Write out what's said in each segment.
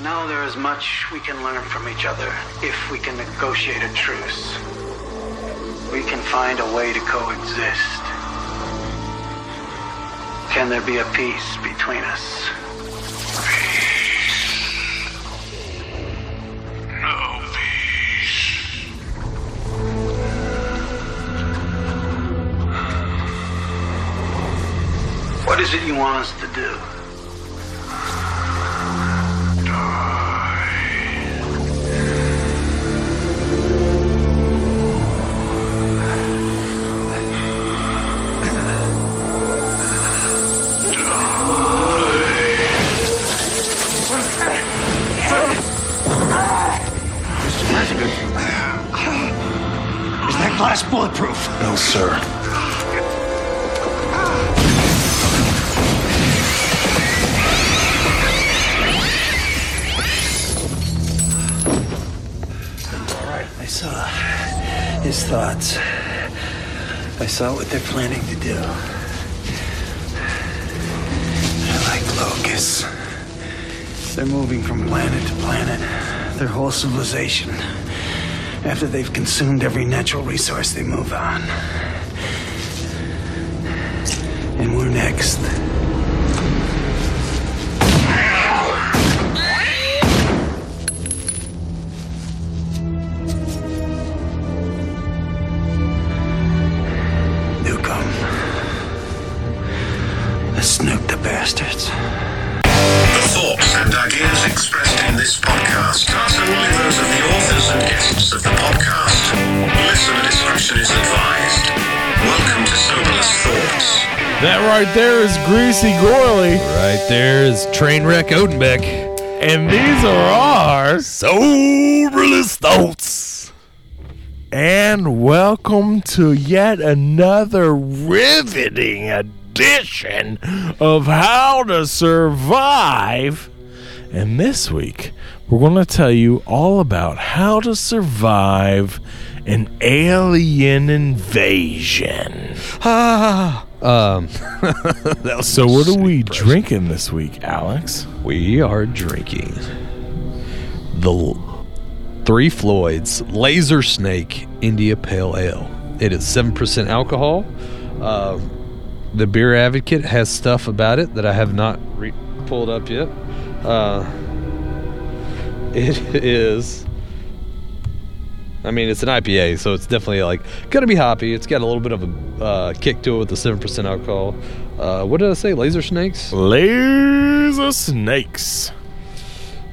You know, there is much we can learn from each other if we can negotiate a truce. We can find a way to coexist. Can there be a peace between us? No peace. What is it you want us to do? Glass bulletproof? No, sir. All right, I saw his thoughts. I saw what they're planning to do. They're like locusts. They're moving from planet to planet. Their whole civilization. After they've consumed every natural resource, they move on. And we're next. That right there is Greasy Gorley, Right there is Trainwreck Odenbeck. and these are our soberless thoughts. And welcome to yet another riveting edition of How to Survive. And this week, we're going to tell you all about how to survive an alien invasion. Ah. Um, that was So, what are we impression. drinking this week, Alex? We are drinking the Three Floyds Laser Snake India Pale Ale. It is 7% alcohol. Uh, the Beer Advocate has stuff about it that I have not re- pulled up yet. Uh, it is. I mean, it's an IPA, so it's definitely like gonna be hoppy. It's got a little bit of a uh, kick to it with the seven percent alcohol. Uh, what did I say? Laser snakes. Laser snakes.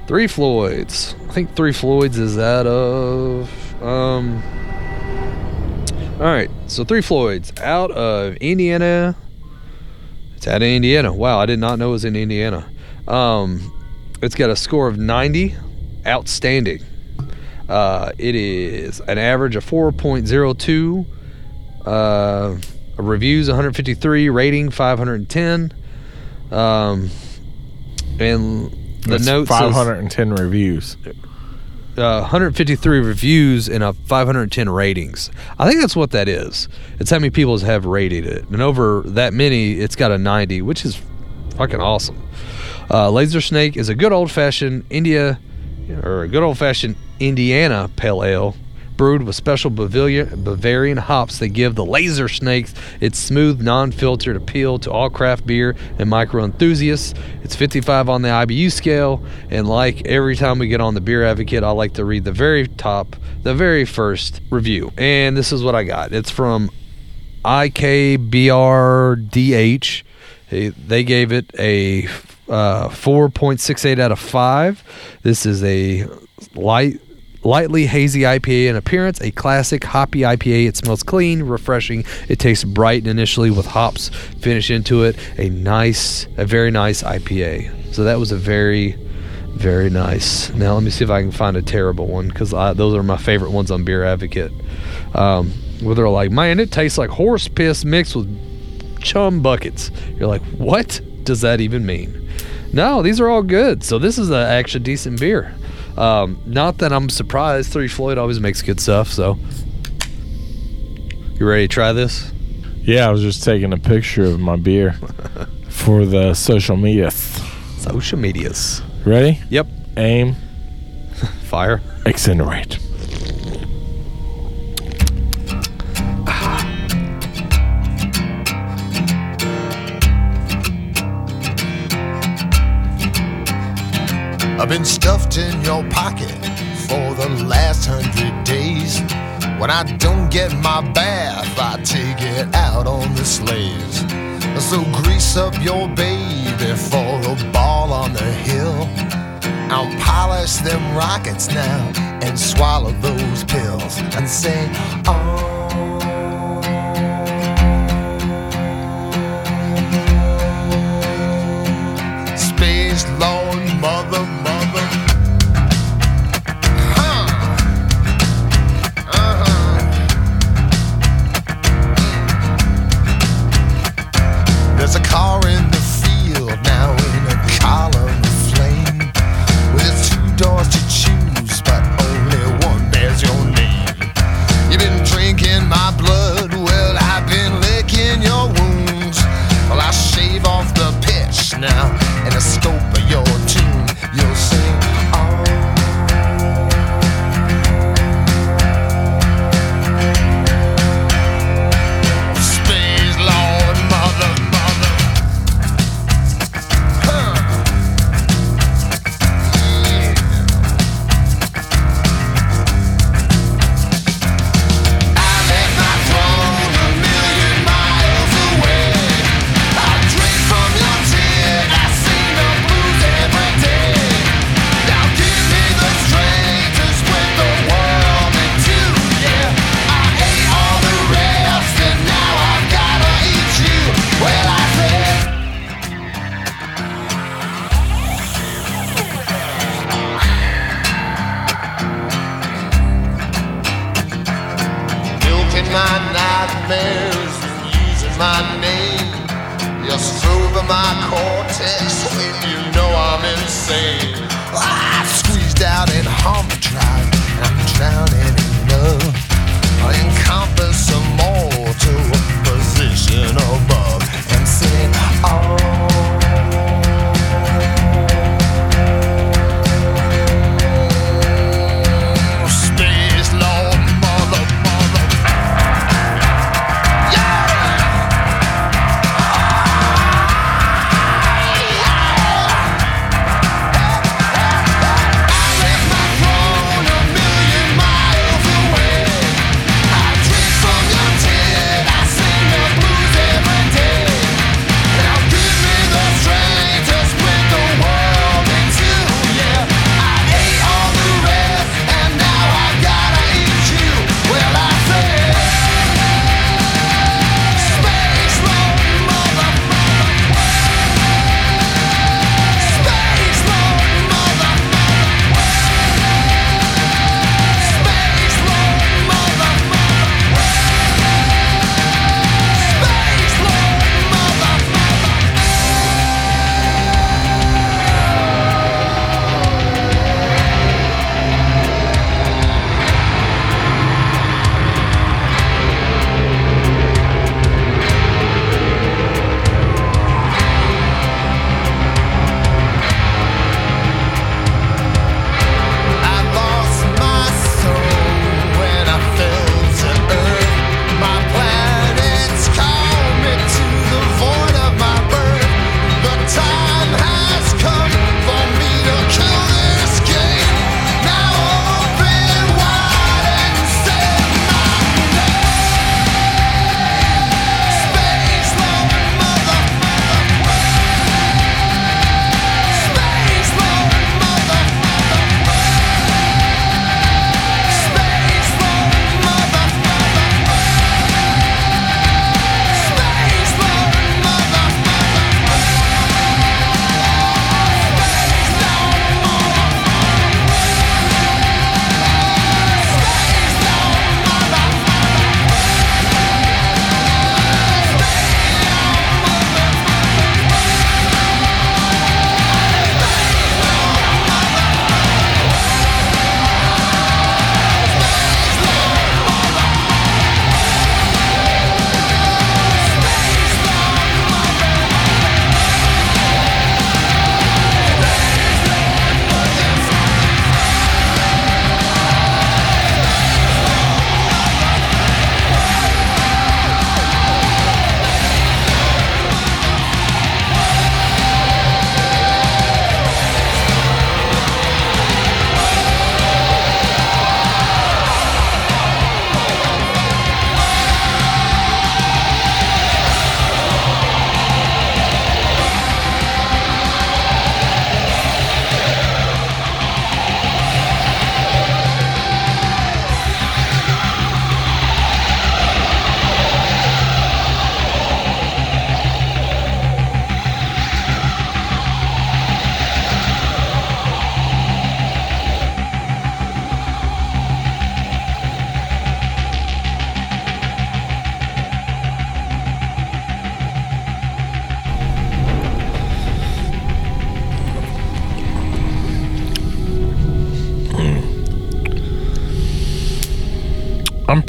Three Floyds. I think Three Floyds is out of. Um. All right, so Three Floyds out of Indiana. It's out of Indiana. Wow, I did not know it was in Indiana. Um, it's got a score of 90, outstanding. Uh, it is an average of 4.02. Uh, reviews 153, rating 510. Um, and the That's notes says- 510 reviews. uh, 153 reviews and a 510 ratings. I think that's what that is. It's how many people have rated it, and over that many, it's got a 90, which is fucking awesome. Uh, Laser Snake is a good old fashioned India, or a good old fashioned Indiana pale ale. Brewed with special Bavarian hops that give the Laser Snakes its smooth, non filtered appeal to all craft beer and micro enthusiasts. It's 55 on the IBU scale, and like every time we get on the Beer Advocate, I like to read the very top, the very first review. And this is what I got it's from IKBRDH. They, they gave it a uh, 4.68 out of 5. This is a light lightly hazy IPA in appearance, a classic hoppy IPA. It smells clean, refreshing. It tastes bright initially with hops finish into it. A nice, a very nice IPA. So that was a very, very nice. Now let me see if I can find a terrible one because those are my favorite ones on Beer Advocate. Um, where they're like, man, it tastes like horse piss mixed with chum buckets. You're like, what does that even mean? No, these are all good. So this is a, actually decent beer. Um, not that I'm surprised. Three Floyd always makes good stuff. So you ready to try this? Yeah, I was just taking a picture of my beer for the social media. Social medias. Ready? Yep. Aim. Fire. Incinerate. I've been stuffed in your pocket for the last hundred days. When I don't get my bath, I take it out on the slaves. So grease up your baby for a ball on the hill. I'll polish them rockets now and swallow those pills and say, oh.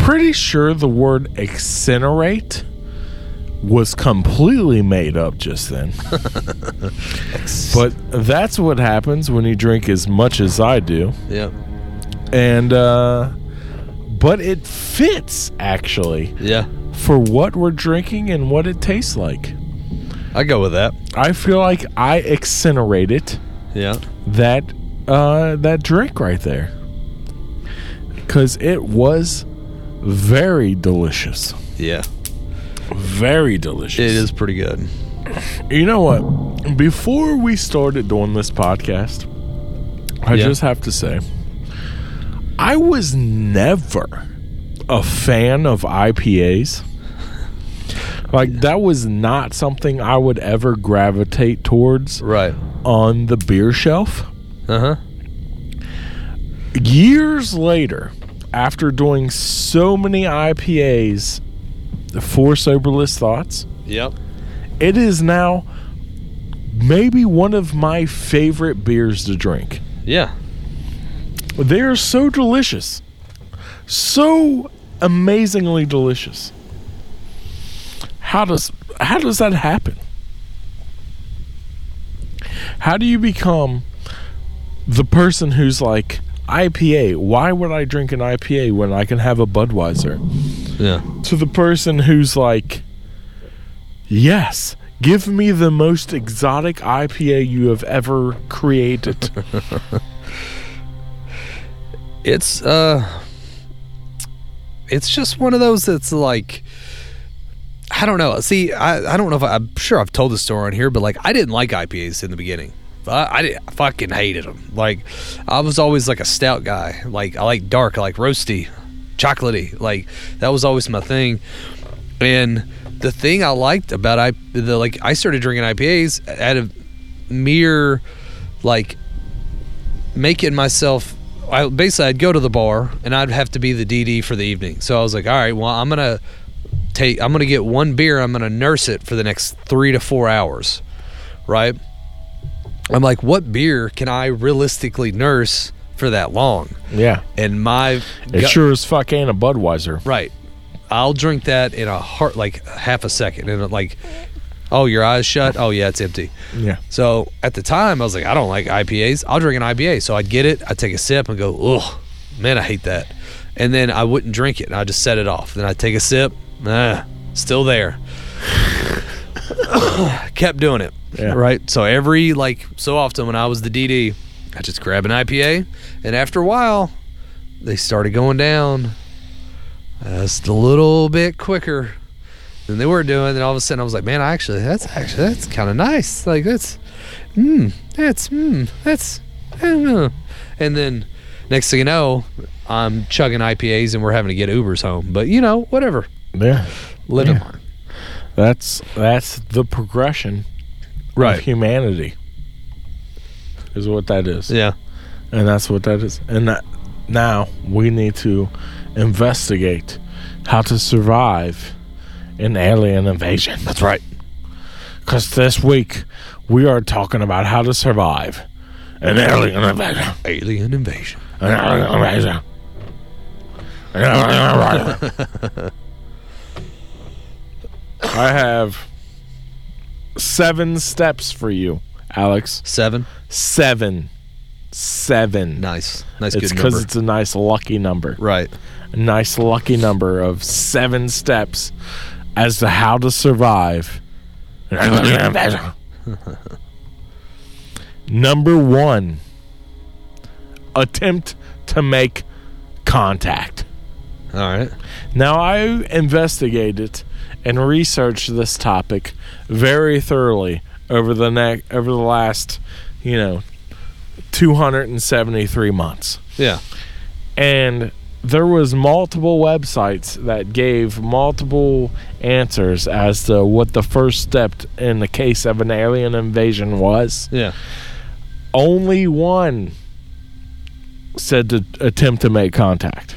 Pretty sure the word incinerate was completely made up just then. but that's what happens when you drink as much as I do. Yep. And uh but it fits actually Yeah. for what we're drinking and what it tastes like. I go with that. I feel like I incinerated Yeah. that uh that drink right there. Cuz it was very delicious. Yeah. Very delicious. It is pretty good. You know what? Before we started doing this podcast, I Yeah. just have to say, I was never a fan of IPAs. Like, that was not something I would ever gravitate towards Right. on the beer shelf. Uh huh. Years later, after doing so many IPAs the for Soberless Thoughts, Yep. it is now maybe one of my favorite beers to drink. Yeah. They are so delicious. So amazingly delicious. How does how does that happen? How do you become the person who's like IPA? Why would I drink an IPA when I can have a Budweiser? Yeah. to the person who's like, yes, give me the most exotic IPA you have ever created. It's uh it's just one of those that's like I don't know. See, I, I don't know if I, I'm sure I've told the story on here, but like I didn't like IPAs in the beginning. I, I, fucking hated them. Like I was always like a stout guy. Like I like dark, I like roasty, chocolatey. Like that was always my thing. And the thing I liked about I the like I started drinking IPAs out of mere like making myself I basically I'd go to the bar and I'd have to be the DD for the evening. So I was like, all right, well I'm gonna take I'm gonna get one beer, I'm gonna nurse it for the next three to four hours. Right? I'm like, what beer can I realistically nurse for that long? yeah. And my It gut- sure as fuck ain't a Budweiser. Right. I'll drink that in a heart like half a second and like oh your eyes shut? Oh yeah, it's empty. Yeah. So at the time, I was like, I don't like IPAs. I'll drink an IPA. So I'd get it, I'd take a sip and go, ugh, man, I hate that. And then I wouldn't drink it and I'd just set it off. Then I'd take a sip, nah, still there. Kept doing it. Yeah. Right. So every, like, so often when I was the DD, I just grab an IPA. And after a while, they started going down just a little bit quicker than they were doing. And all of a sudden, I was like, man, actually, that's actually that's kind of nice. Like that's, mm, that's, mm, that's, and then next thing you know, I'm chugging IPAs and we're having to get Ubers home. But you know, whatever, Yeah. living. Yeah. That's that's the progression Right. of humanity. Is what that is. Yeah. And that's what that is. And that now we need to investigate how to survive an alien invasion. That's right. Because this week we are talking about how to survive an alien invasion. Alien invasion. An alien invasion. An alien invasion. I have seven steps for you, Alex. Seven. Seven. Seven. Nice. Nice. It's because it's a nice lucky number. right. A nice lucky number of seven steps as to how to survive. Number one, attempt to make contact. All right. Now, I investigated and researched this topic very thoroughly over the ne- over the last, you know, 273 months. Yeah. And there was multiple websites that gave multiple answers as to what the first step in the case of an alien invasion was. Yeah. Only one said to attempt to make contact.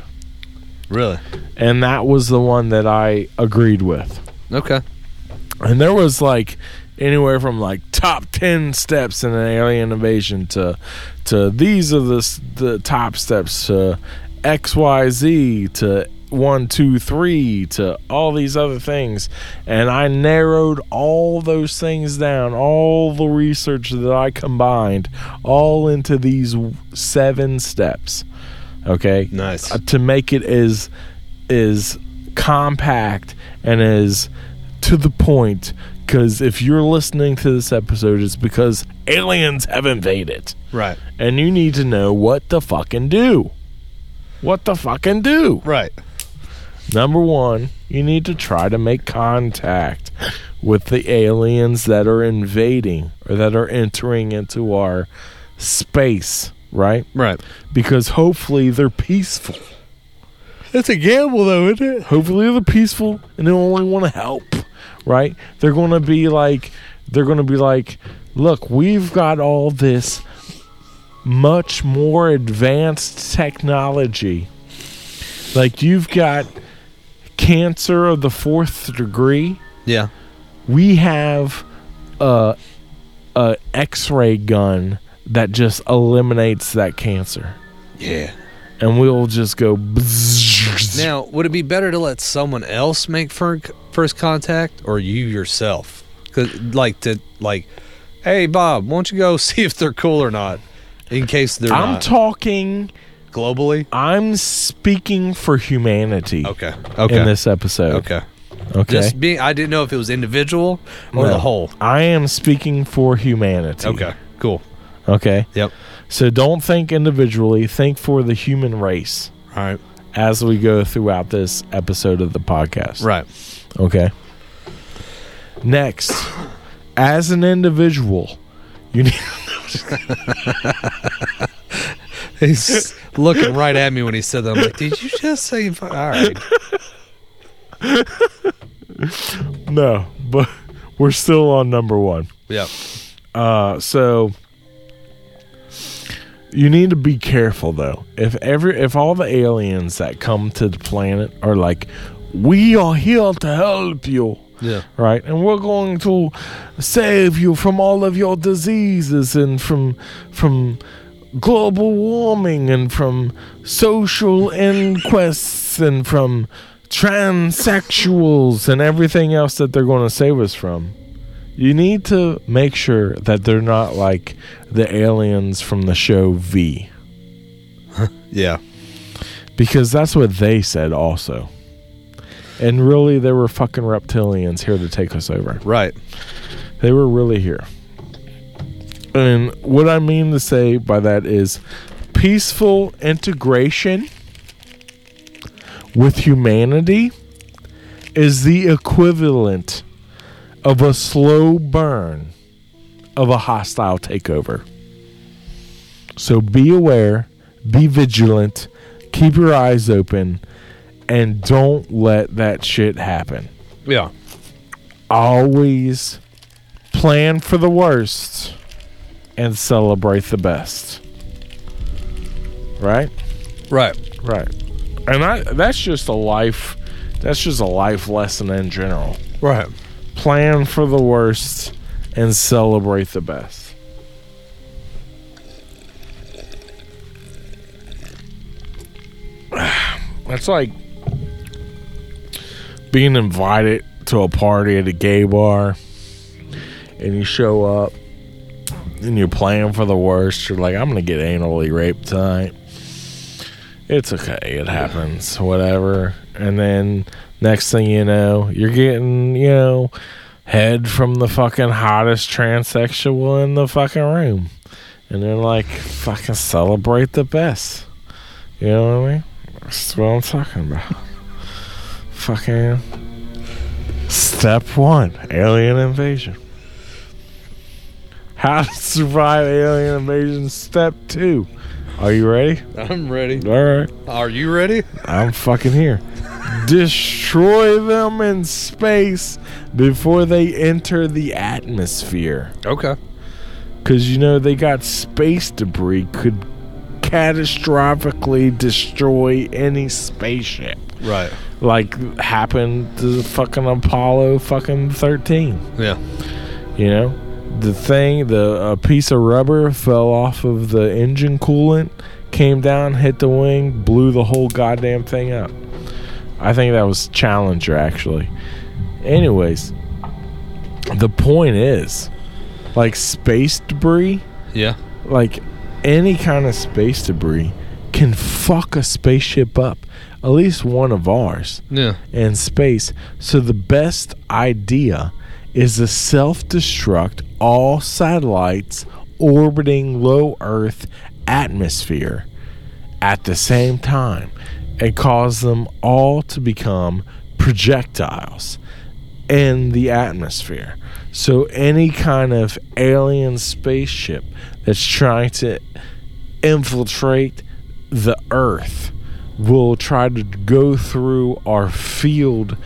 Really. And that was the one that I agreed with. Okay. And there was like anywhere from like top 10 steps in an alien invasion to to these are the the top steps to XYZ to one, two, three to all these other things. And I narrowed all those things down, all the research that I combined, all into these seven steps. Okay? Nice. Uh, to make it as as compact and as to the point because if you're listening to this episode it's because aliens have invaded Right. and you need to know what to fucking do what the fucking do Right. number one you need to try to make contact with the aliens that are invading or that are entering into our space right Right. because hopefully they're peaceful It's a gamble, though, isn't it? hopefully they're peaceful and they only want to help right they're going to be like they're going to be like look we've got all this much more advanced technology like you've got cancer of the fourth degree Yeah. we have a a x-ray gun that just eliminates that cancer Yeah. and we'll just go. Now, would it be better to let someone else make fir- first contact or you yourself? Cause like to like, hey Bob, won't you go see if they're cool or not, in case they're I'm not talking globally. I'm speaking for humanity Okay. Okay. in this episode. okay. Okay. Just being, I didn't know if it was individual or No. the whole. I am speaking for humanity. Okay. Cool. Okay. Yep. So don't think individually, think for the human race All right. as we go throughout this episode of the podcast. Right. Okay. Next, as an individual, you need He's looking right at me when he said that. I'm like, did you just say? All right. no, but we're still on number 1. Yep. Uh, so you need to be careful though. If every if all the aliens that come to the planet are like, we are here to help you, Yeah. right, and we're going to save you from all of your diseases and from from global warming and from social inquests and from transsexuals and everything else that they're going to save us from you need to make sure that they're not like the aliens from the show V Yeah. because that's what they said also. And really they were fucking reptilians here to take us over. Right. They were really here. And what I mean to say by that is peaceful integration with humanity is the equivalent of a slow burn of a hostile takeover. So be aware, be vigilant, keep your eyes open, and don't let that shit happen Yeah. always plan for the worst and celebrate the best. Right? Right. Right. And I that's just a life that's just a life lesson in general. Right. Plan for the worst and celebrate the best. That's like being invited to a party at a gay bar and you show up and you're playing for the worst. You're like, I'm going to get anally raped tonight. It's okay. It happens. Whatever. And then next thing you know, you're getting, you know, head from the fucking hottest transsexual in the fucking room. And they're like, fucking celebrate the best. You know what I mean? That's what I'm talking about. Fucking step one alien invasion. How to survive alien invasion step two. Are you ready? I'm ready. All right. Are you ready? I'm fucking here. Destroy them in space before they enter the atmosphere. Okay. Because, you know, they got space debris could catastrophically destroy any spaceship. Right. Like happened to fucking Apollo fucking 13. Yeah. You know, the thing, the a piece of rubber fell off of the engine coolant, came down, hit the wing, blew the whole goddamn thing up. I think that was Challenger actually. Anyways, the point is, like space debris, Yeah. like any kind of space debris can fuck a spaceship up. At least one of ours Yeah. in space. So the best idea is to self-destruct all satellites orbiting low Earth atmosphere at the same time and cause them all to become projectiles in the atmosphere. So any kind of alien spaceship that's trying to infiltrate the earth will try to go through our field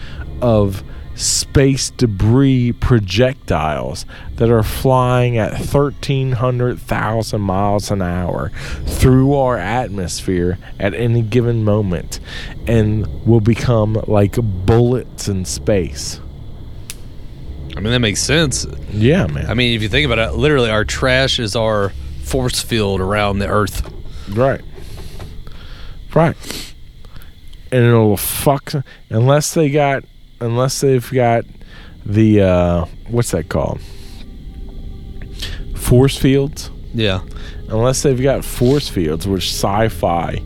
of space debris projectiles that are flying at 1300,000 miles an hour through our atmosphere at any given moment and will become like bullets in space. I mean, that makes sense. Yeah, man. I mean, if you think about it, literally, our trash is our force field around the Earth. Right. Right. And it'll fuck unless they got unless they've got the uh what's that called? Force fields. Yeah. Unless they've got force fields, which sci-fi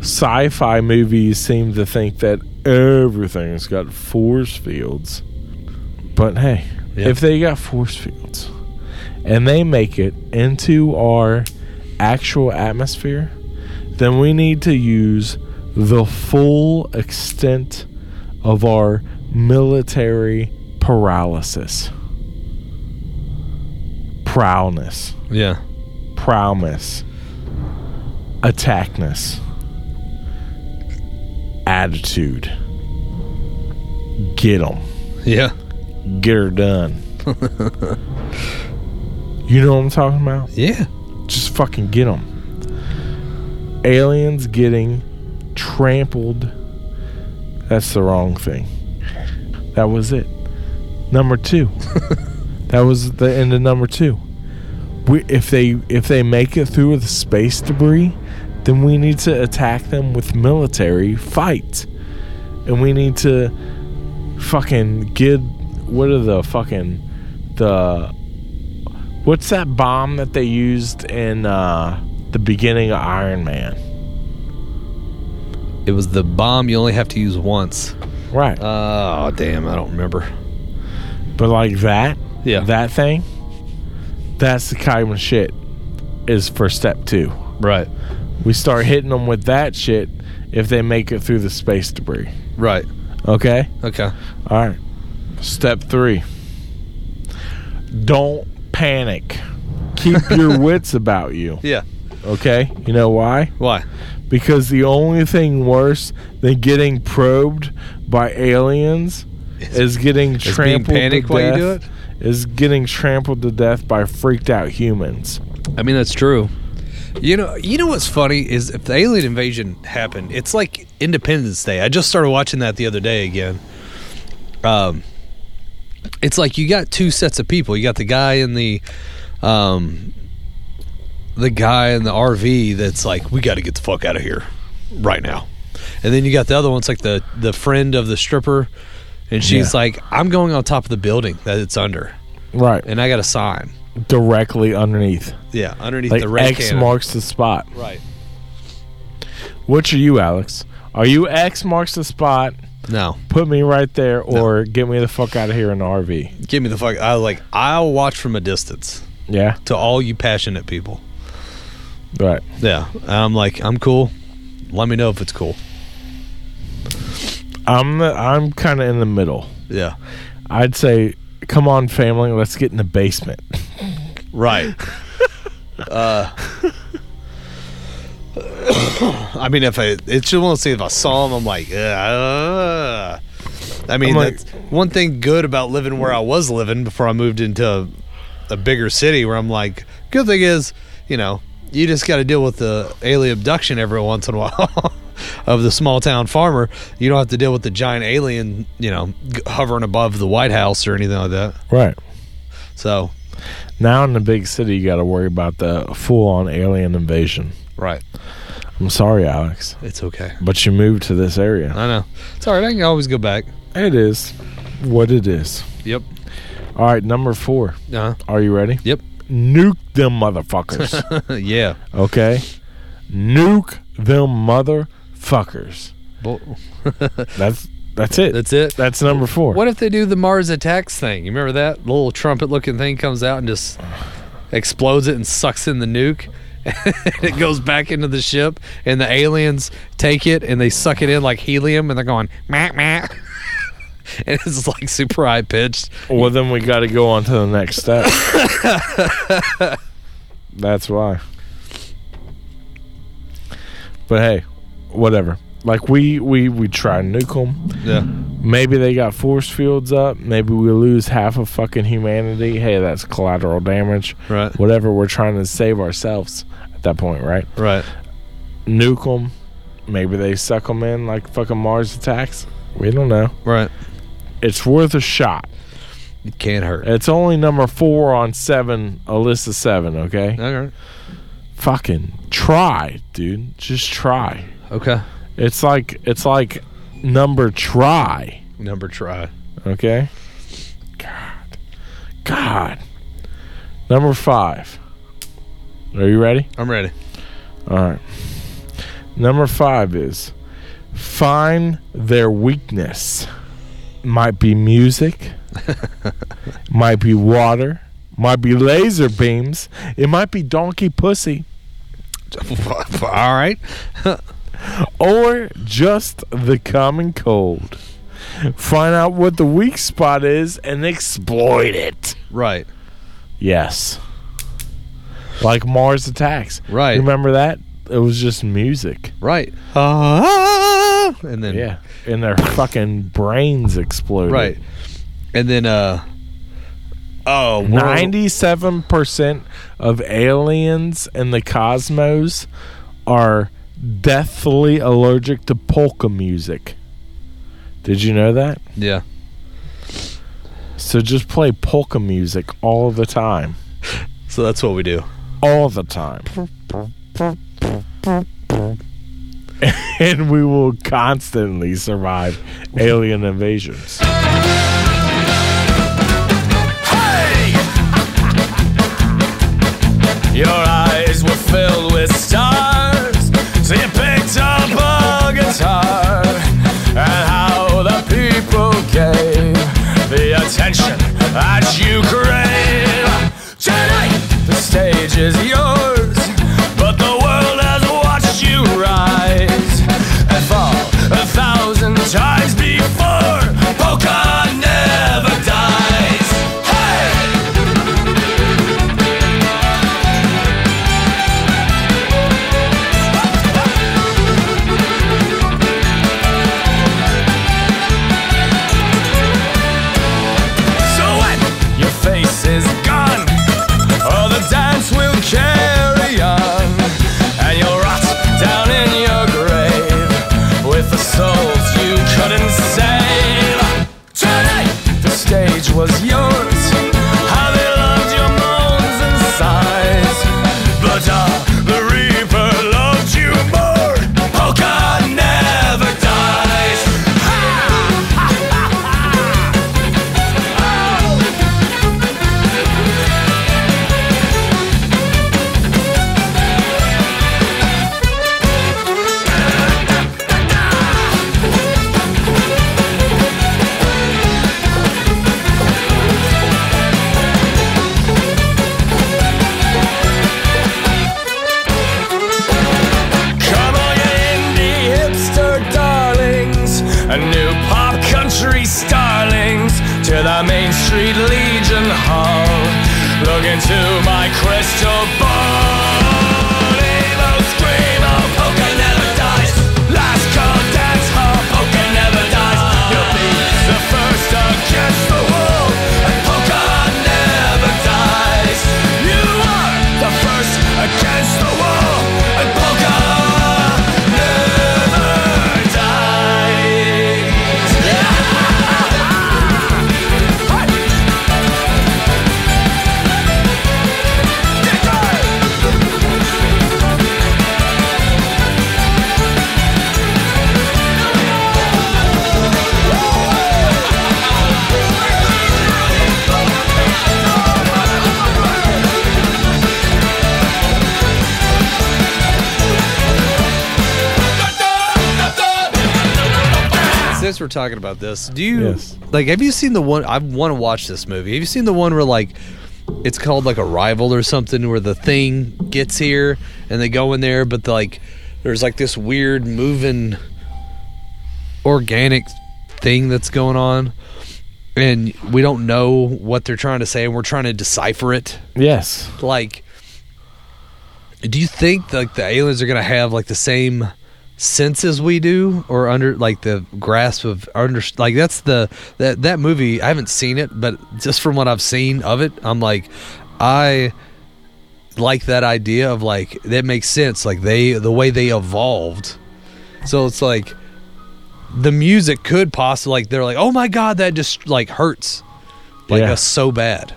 sci-fi movies seem to think that everything's got force fields. But hey, Yeah. if they got force fields and they make it into our actual atmosphere, then we need to use the full extent of our military paralysis. Prowlness Yeah. prowess, attackness, attitude. Get them. Yeah. Get her done. you know what I'm talking about? Yeah. Just fucking get them. Aliens getting trampled. That's the wrong thing. That was it. Number two. that was the end of number two. We, if they if they make it through with space debris, then we need to attack them with military fight, and we need to fucking get what are the fucking the what's that bomb that they used in uh, the beginning of Iron Man? It was the bomb you only have to use once. Right, Oh, damn. I don't remember. but like that, Yeah. that thing, that's the kind of shit is for step two. Right. We start hitting them with that shit if they make it through the space debris. Right. Okay? Okay. All right. Step three don't panic. Keep your wits about you. Yeah. Okay? You know why? Why? Because the only thing worse than getting probed by aliens is getting being trampled panicked to while you death. do it? Is getting trampled to death by freaked out humans. I mean, that's true. You know, you know what's funny is if the alien invasion happened, it's like Independence Day. I just started watching that the other day again. Um, it's like you got two sets of people. You got the guy in the, um, the guy in the RV that's like, we got to get the fuck out of here right now, and then you got the other one's like the the friend of the stripper, and she's Yeah. like, I'm going on top of the building that it's under, Right. and I got a sign. Directly underneath. Yeah, underneath Like the red X cannon. marks the spot. Right. Which are you, Alex? Are you X marks the spot? No, Put me right there, or get me the fuck out of here in the RV. give me the fuck. I like. I'll watch from a distance. Yeah, To all you passionate people. right. Yeah, I'm like, I'm cool. Let me know if it's cool. I'm the, I'm kind of in the middle. Yeah. I'd say, come on, family, let's get in the basement. Right. uh. I mean, if I, it's just one to say if I saw him, I'm like, uh, I mean, like- that's one thing good about living where I was living before I moved into a, a bigger city where I'm like, good thing is, you know, you just got to deal with the alien abduction every once in a while of the small town farmer. You don't have to deal with the giant alien, you know, hovering above the White House or anything like that. Right. So, Now in the big city, you got to worry about the full on alien invasion. right. I'm sorry, Alex, It's okay. but you moved to this area. I know. It's all right. I can always go back. It is what it is. Yep. All right, number four. Uh, Are you ready? yep. Nuke them motherfuckers. yeah. okay? Nuke them motherfuckers. Well, That's that's it. that's it. That's number four. What if they do the Mars attacks thing? You remember that The little trumpet-looking thing comes out and just explodes it and sucks in the nuke. and it goes back into the ship, and the aliens take it and they suck it in like helium, and they're going meh meh. and it's like super high pitched. Well, then we got to go on to the next step. That's why. But hey, whatever. Like we we we try and nuke them. Yeah. Maybe they got force fields up. Maybe we lose half of fucking humanity. Hey, that's collateral damage. Right. Whatever. We're trying to save ourselves at that point, right? Right. Nuke them. Maybe they suck them in like fucking Mars attacks. We don't know. Right. It's worth a shot. It can't hurt. It's only number four on seven, a list of seven, okay? Okay. Fucking try, dude. Just try. Okay. It's like it's like number try, Number try. okay? God. God. Number five. Are you ready? I'm ready. All right. Number five is find their weakness. Might be music, might be water, might be laser beams, it might be donkey pussy, All right. or just the common cold. Find out what the weak spot is and exploit it. Right. Yes. Like Mars attacks. Right. Remember that? It was just music. Right. Ah, and then Yeah. And their fucking brains exploded. Right. And then uh oh, world- Ninety-seven percent of aliens in the cosmos are deathly allergic to polka music. Did you know that? Yeah. So just play polka music all the time. So that's what we do. All the time. and we will constantly survive alien invasions. Your eyes were filled with stars. So you picked up a guitar. And how the people gave the attention that you crave. Tonight, the stage is yours. Talking about this, do you Yes. like? Have you seen the one? I want to watch this movie. Have you seen the one where like it's called like Arrival or something, where the thing gets here and they go in there, but like there's like this weird moving organic thing that's going on, and we don't know what they're trying to say, and we're trying to decipher it. Yes. Like, do you think like the aliens are gonna have like the same sense as we do, or under like the grasp of under like that's the that that movie? I haven't seen it, but just from what I've seen of it, I'm like, I like that idea of like that makes sense. Like they the way they evolved, so it's like the music could possibly like they're like, oh my god, that just like hurts like Yeah. us so bad,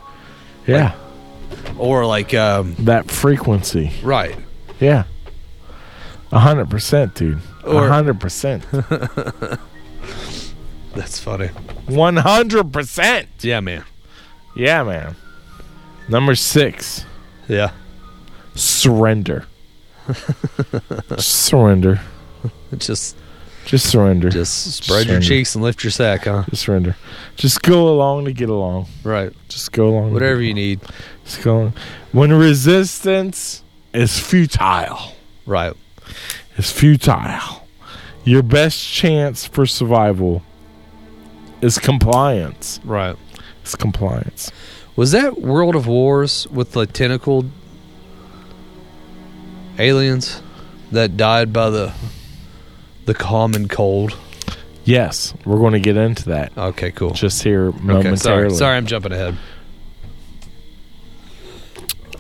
Yeah. or like um that frequency. right. Yeah. A hundred percent, dude. Hundred percent. That's funny. One hundred percent. Yeah, man. Yeah, man. Number six. Yeah. Surrender. surrender. Just Just surrender. just spread your cheeks and lift your sack, huh? Just surrender. Just go along to get along. Right. Just go along. Whatever you need. along. Just go along. When resistance is futile, Right. Is futile. Your best chance for survival is compliance. Right. It's compliance. Was that World of Wars with the tentacled aliens that died by the the common cold? Yes, we're going to get into that Okay, cool. just here Okay, momentarily. sorry. Sorry, I'm jumping ahead.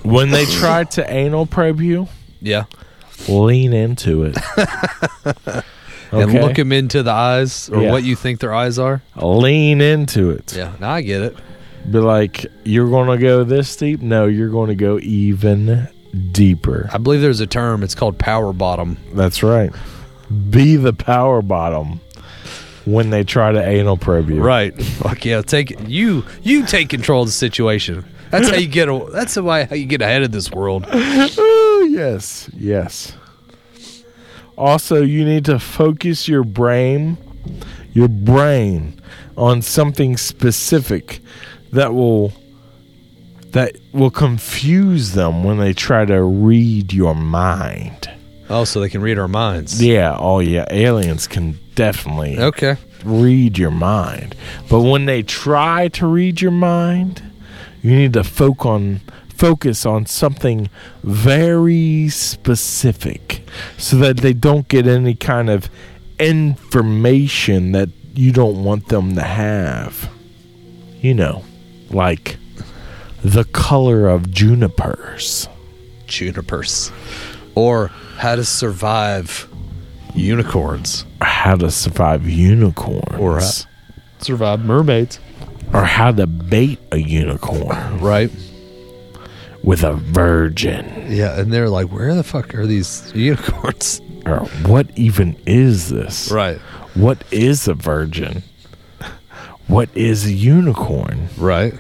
When they tried to anal probe you, Yeah. Lean into it. And look them into the eyes or Yeah. what you think their eyes are. lean into it. Yeah. Now I get it. Be like, you're going to go this deep? No, you're going to go even deeper. I believe there's a term. It's called power bottom. That's right. Be the power bottom when they try to anal probe you. Right. Fuck yeah. Take you. You take control of the situation. That's how you get. A, that's the way how you get ahead of this world. Oh, yes. Yes. Also, you need to focus your brain, your brain on something specific that will that will confuse them when they try to read your mind. Oh, so they can read our minds. Yeah, oh yeah, aliens can definitely Okay. read your mind. But when they try to read your mind, you need to focus on focus on something very specific so that they don't get any kind of information that you don't want them to have. You know, like the color of junipers. Junipers. Or how to survive unicorns. Or how to survive unicorns. Or Survive mermaids. Or how to bait a unicorn Right. with a virgin. Yeah, and they're like, where the fuck are these unicorns? Or what even is this? Right. What is a virgin? What is a unicorn? Right.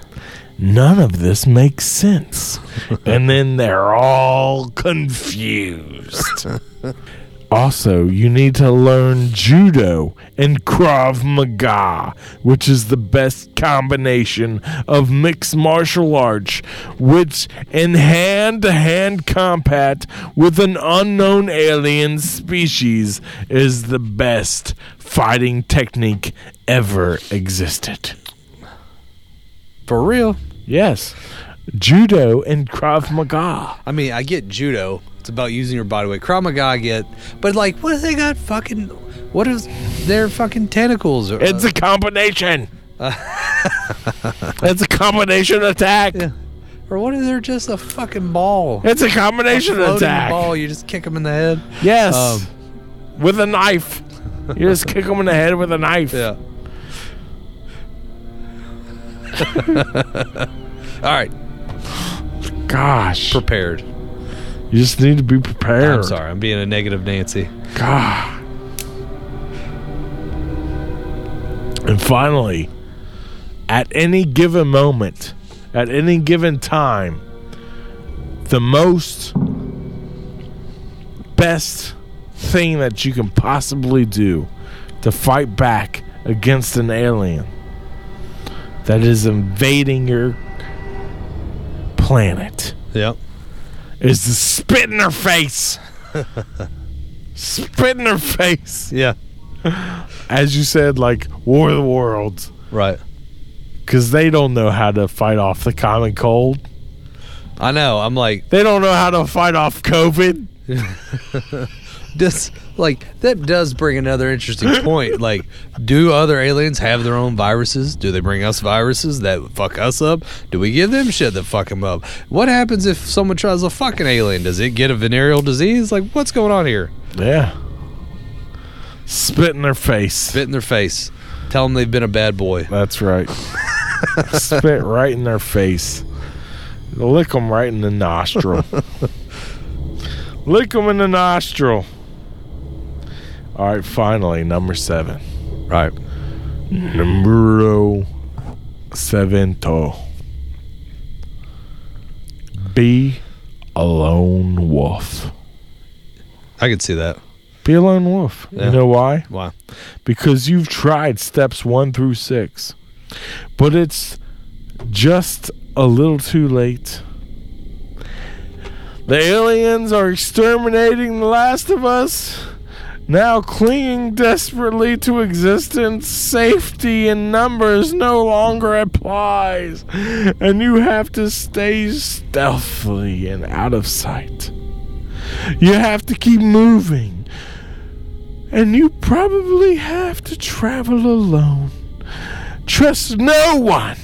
None of this makes sense. and then they're all confused. also, you need to learn judo and Krav Maga, which is the best combination of mixed martial arts, which in hand to hand combat with an unknown alien species is the best fighting technique ever existed. For real. Yes. Judo and Krav Maga. I mean, I get judo. It's about using your body weight. Krav Maga, get. But, like, what if they got fucking. What is their fucking tentacles? Or, It's a combination. it's a combination attack. Yeah. or what if they're just a fucking ball? It's a combination Floating attack. ball, you just kick them in the head. Yes. Um, with a knife. You just kick them in the head with a knife. Yeah. All right, Gosh. prepared. You just need to be prepared. I'm sorry, I'm being a negative Nancy. God. And finally, at any given moment, at any given time, the most best thing that you can possibly do to fight back against an alien that is invading your planet Yep. Is to spit in their face. spit in their face. Yeah. As you said, like War of the Worlds. Right. Because they don't know how to fight off the common cold. I know. I'm like, They don't know how to fight off COVID. this like that does bring another interesting point. Like, do other aliens have their own viruses? Do they bring us viruses that fuck us up? Do we give them shit that fuck them up? What happens if someone tries a fucking alien? Does it get a venereal disease? Like, what's going on here? Yeah. Spit in their face. Spit in their face. Tell them they've been a bad boy. That's right. Spit right in their face. Lick them right in the nostril. Lick them in the nostril. All right, finally, number seven. Right. Numero sevento. Be a lone wolf. I could see that. Be a lone wolf. Yeah. You know why? Why? because you've tried steps one through six, but it's just a little too late. The aliens are exterminating the last of us, now clinging desperately to existence. Safety in numbers no longer applies, and you have to stay stealthily and out of sight. You have to keep moving and you probably have to travel alone. Trust no one.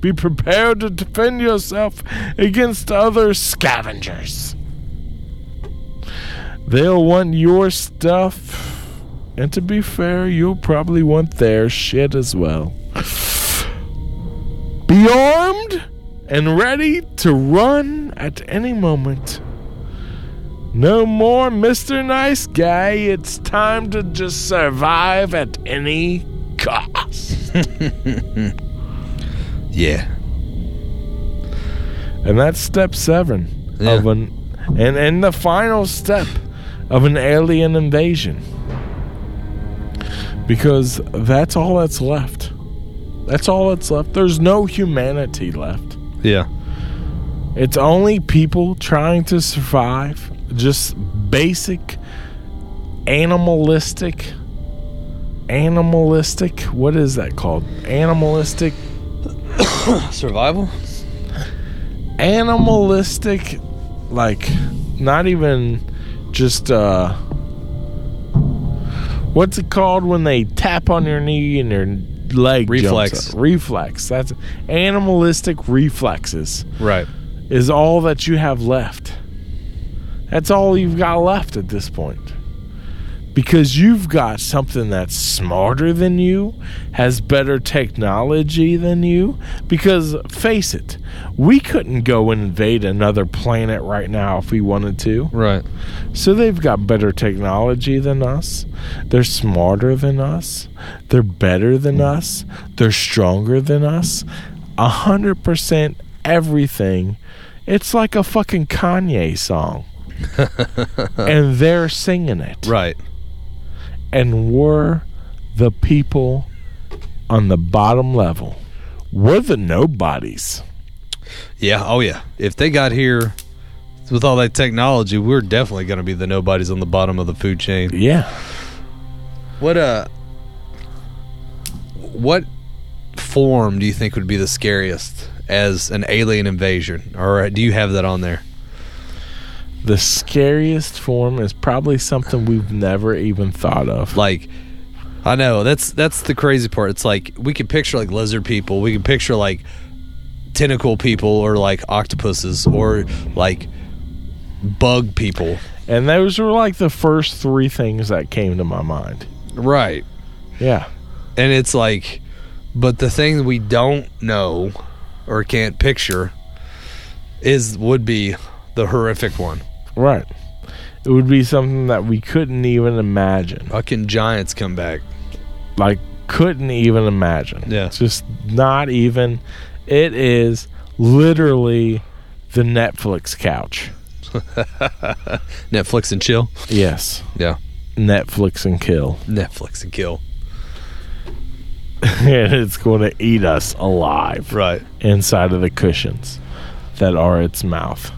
Be prepared to defend yourself against other scavengers. They'll want your stuff, and to be fair, you'll probably want their shit as well. Be armed and ready to run at any moment. No more Mr. Nice Guy. It's time to just survive at any cost. Yeah. And that's step seven Yeah. of an and and the final step of an alien invasion. Because that's all that's left. That's all that's left. There's no humanity left. Yeah. It's only people trying to survive. Just basic animalistic animalistic what is that called? Animalistic Survival? animalistic like not even just uh what's it called when they tap on your knee and your leg Reflex. reflex. That's animalistic reflexes. Right. is all that you have left. That's all you've got left at this point because you've got something that's smarter than you, has better technology than you. Because face it, we couldn't go invade another planet right now if we wanted to. Right. So they've got better technology than us. They're smarter than us. They're better than hmm. us. They're stronger than us. A hundred percent everything. It's like a fucking Kanye song. and they're singing it Right. And we're the people on the bottom level. We're the nobodies. Yeah. Oh, yeah. If they got here with all that technology, we're definitely going to be the nobodies on the bottom of the food chain. Yeah. What uh what form do you think would be the scariest as an alien invasion? Or do you have that on there? The scariest form is probably something we've never even thought of. Like I know, that's that's the crazy part. It's like we can picture like lizard people, we can picture like tentacle people or like octopuses or like bug people. And those were like the first three things that came to my mind. Right. Yeah. And it's like, but the thing we don't know or can't picture is would be the horrific one. Right. It would be something that we couldn't even imagine. Fucking giants come back. Like, couldn't even imagine. Yeah. It's just not even. It is literally the Netflix couch. Netflix and chill. Yes. Yeah. Netflix and kill. Netflix and kill. and it's going to eat us alive Right. inside of the cushions that are its mouth.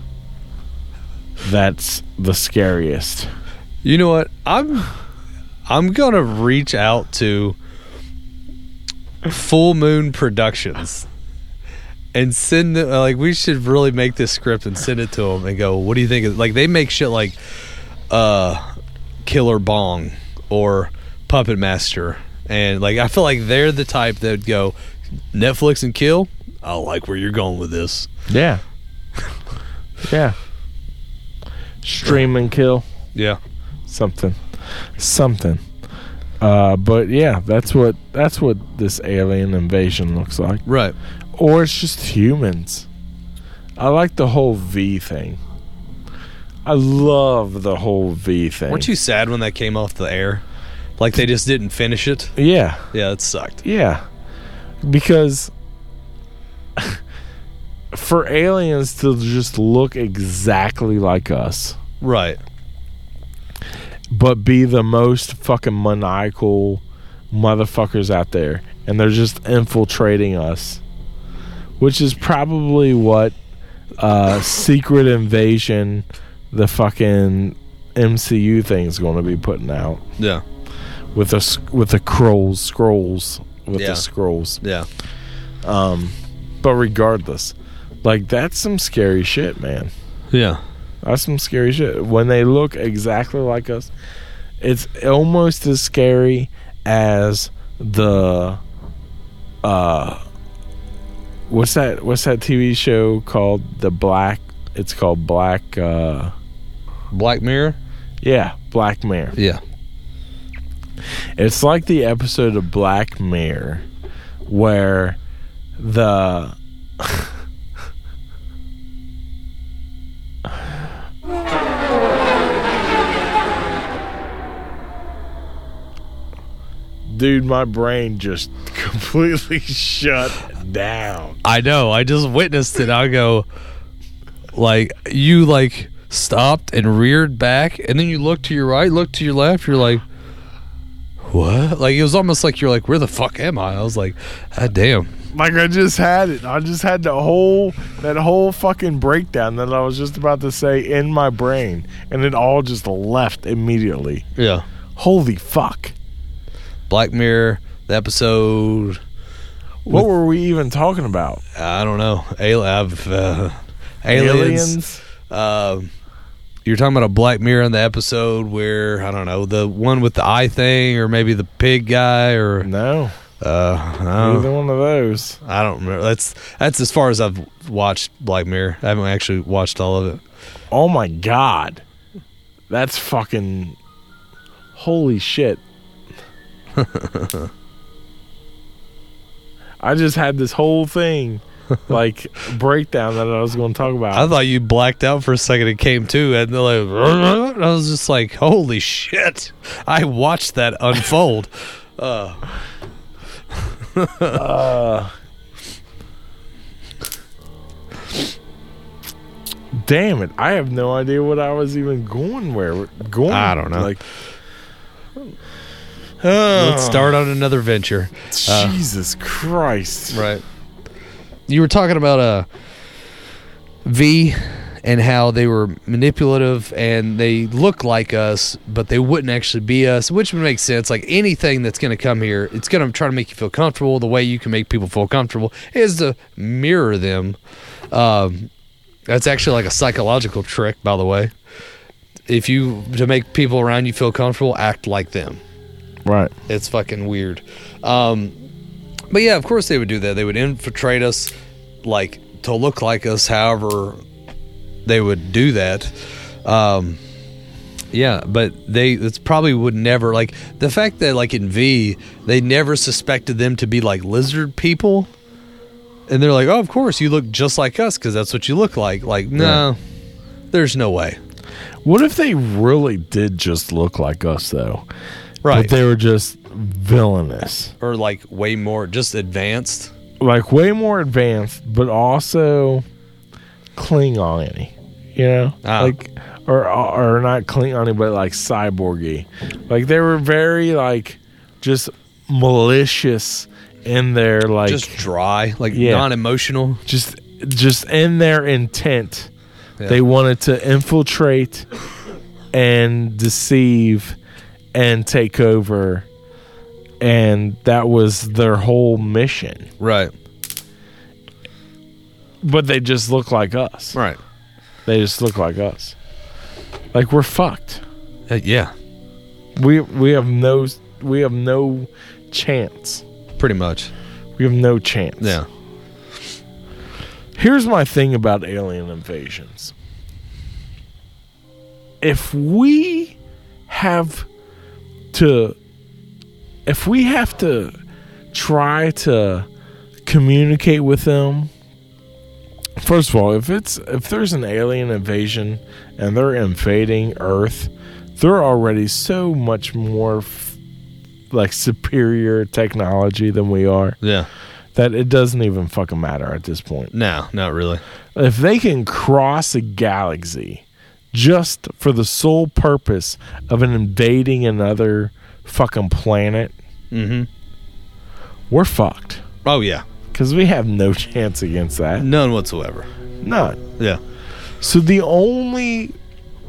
That's the scariest. You know what? I'm I'm gonna reach out to Full Moon Productions and send it. Like we should really make this script and send it to them and go. What do you think? Of, like they make shit like uh, Killer Bong or Puppet Master, and like I feel like they're the type that would go Netflix and kill. I like where you're going with this. Yeah. yeah. Stream and kill. Yeah. something something uh but yeah that's what that's what this alien invasion looks like Right. or it's just humans i like the whole v thing i love the whole v thing Weren't you sad when that came off the air? Like they just didn't finish it. yeah Yeah, it sucked. yeah because for aliens to just look exactly like us Right. but be the most fucking maniacal motherfuckers out there and they're just infiltrating us which is probably what uh secret invasion the fucking MCU thing is going to be putting out Yeah. with the with the Skrulls Skrulls with Yeah. the Skrulls Yeah. Um, but regardless like that's some scary shit man Yeah. That's some scary shit. When they look exactly like us, it's almost as scary as the uh what's that what's that TV show called? The Black it's called Black uh Black Mirror. yeah, Black Mirror. Yeah. It's like the episode of Black Mirror where the Dude, my brain just completely shut down. I know. I just witnessed it. I go, like you like stopped and reared back, and then you look to your right, look to your left. You're like, what? Like it was almost like you're like, where the fuck am I? I was like, ah, damn. Like I just had it. I just had the whole that whole fucking breakdown that I was just about to say in my brain, and it all just left immediately. Yeah. Holy fuck! Black Mirror. The episode. What were we even talking about? I don't know. I've, uh, aliens. Um, you're talking about a Black Mirror in the episode where I don't know the one with the eye thing, or maybe the pig guy, or No, uh, neither one of those. I don't remember. That's that's as far as I've watched Black Mirror. I haven't actually watched all of it. Oh my god, that's fucking holy shit! I just had this whole thing like breakdown that I was going to talk about. I thought you blacked out for a second and came to, and they're like, I was just like, holy shit! I watched that unfold. uh. uh. Damn it! I have no idea what I was even going where going. I don't know. Like, Let's start on another venture. Jesus Christ! Right. You were talking about uh, V and how they were manipulative and they look like us, but they wouldn't actually be us, which would make sense. Like anything that's going to come here, it's going to try to make you feel comfortable. The way you can make people feel comfortable is to mirror them. Um, that's actually like a psychological trick, by the way. If you to make people around you feel comfortable, act like them. Right. It's fucking weird. Um, but yeah, of course they would do that. They would infiltrate us, like to look like us. However, they would do that. Um, yeah, but they it's probably would never like the fact that like in V they never suspected them to be like lizard people, and they're like, oh, of course you look just like us because that's what you look like. Like, no, there's no way. What if they really did just look like us though? Right. But they were just villainous. or like way more just advanced. Like way more advanced, but also Klingon you know? Ah. Like or or not Klingon but like cyborgy. Like they were very like just malicious in their like just dry, like Yeah. non-emotional. just just in their intent Yeah. they wanted to infiltrate and deceive and take over and that was their whole mission Right. but they just look like us Right. they just look like us like we're fucked Uh, yeah. we we have no we have no chance Pretty much. we have no chance Yeah. Here's my thing about alien invasions. If we have to if we have to try to communicate with them first of all, if it's if there's an alien invasion and they're invading Earth, they're already so much more f- like superior technology than we are Yeah. that it doesn't even fucking matter at this point No, not really. if they can cross a galaxy just for the sole purpose of an invading another fucking planet, Mm-hmm. we're fucked. Oh yeah. Because we have no chance against that. None whatsoever. None. Yeah. So the only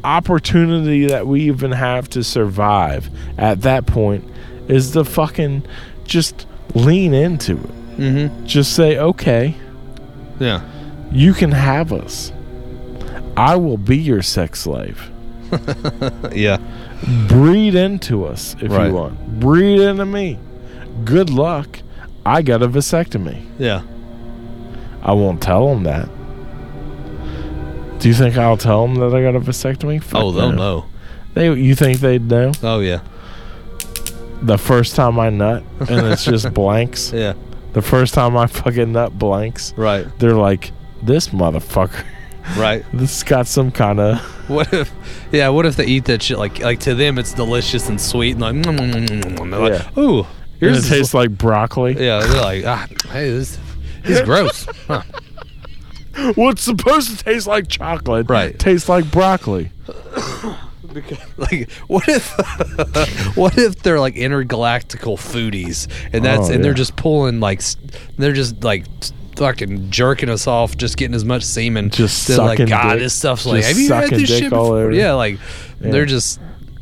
opportunity that we even have to survive at that point is to fucking just lean into it. Mm-hmm. Just say, okay, Yeah. you can have us. I will be your sex slave. Yeah. breed into us if Right. you want. Breed into me. Good luck. I got a vasectomy. Yeah. I won't tell them that. Do you think I'll tell them that I got a vasectomy? Fuck Oh, they'll no. know. They, you think they'd know Oh yeah. the first time I nut and it's just blanks? Yeah. The first time I fucking nut blanks, Right. they're like, "This motherfucker, Right. this got some kind of." What if? Yeah. What if they eat that shit like like to them it's delicious and sweet and like, mm, mm, mm, mm, mm. They're like Yeah. ooh, It here's this tastes like broccoli. Yeah, they're like, ah, hey, this is gross. Huh. What's supposed to taste like chocolate, Right. Tastes like broccoli. Like, what if, what if they're like intergalactical foodies, and that's Oh, and they're yeah. just pulling like, s- they're just like fucking jerking us off, just getting as much semen. Just they're like, God, dick. this stuff's Just like, have you had this shit before? over. Yeah, like Yeah. they're just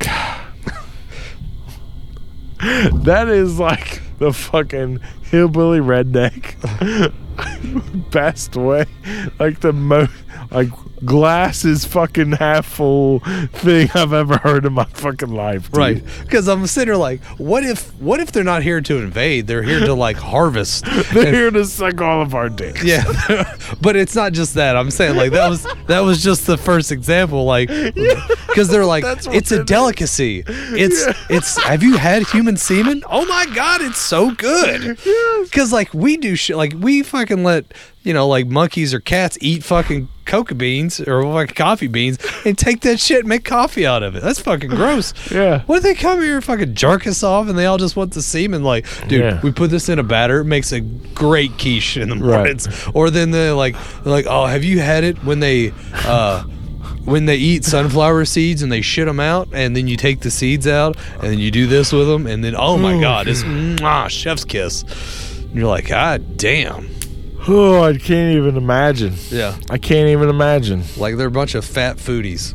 That is like the fucking hillbilly redneck best way. Like the most like glass is fucking half full thing I've ever heard in my fucking life. dude. right because I'm sitting there like, what if what if they're not here to invade? They're here to like harvest. They're And- here to suck all of our dicks. Yeah, but it's not just that. I'm saying like that was that was just the first example, like because they're like it's a is. delicacy. It's it's. Have you had human semen? Oh my god, it's so good. Because like we do shit, like we fucking let you know like monkeys or cats eat fucking coca beans or like coffee beans and take that shit and make coffee out of it. That's fucking gross. Yeah. What if they come here and fucking jerk us off and they all just want the semen? Like, dude, Yeah. we put this in a batter. It makes a great quiche in the Right. mornings. Or then they're like, they're like, oh, have you had it when they, uh, when they eat sunflower seeds and they shit them out, and then you take the seeds out and then you do this with them, and then oh my god, it's mwah, chef's kiss. And you're like, god damn. Oh, I can't even imagine. Yeah. I can't even imagine. Like they're a bunch of fat foodies.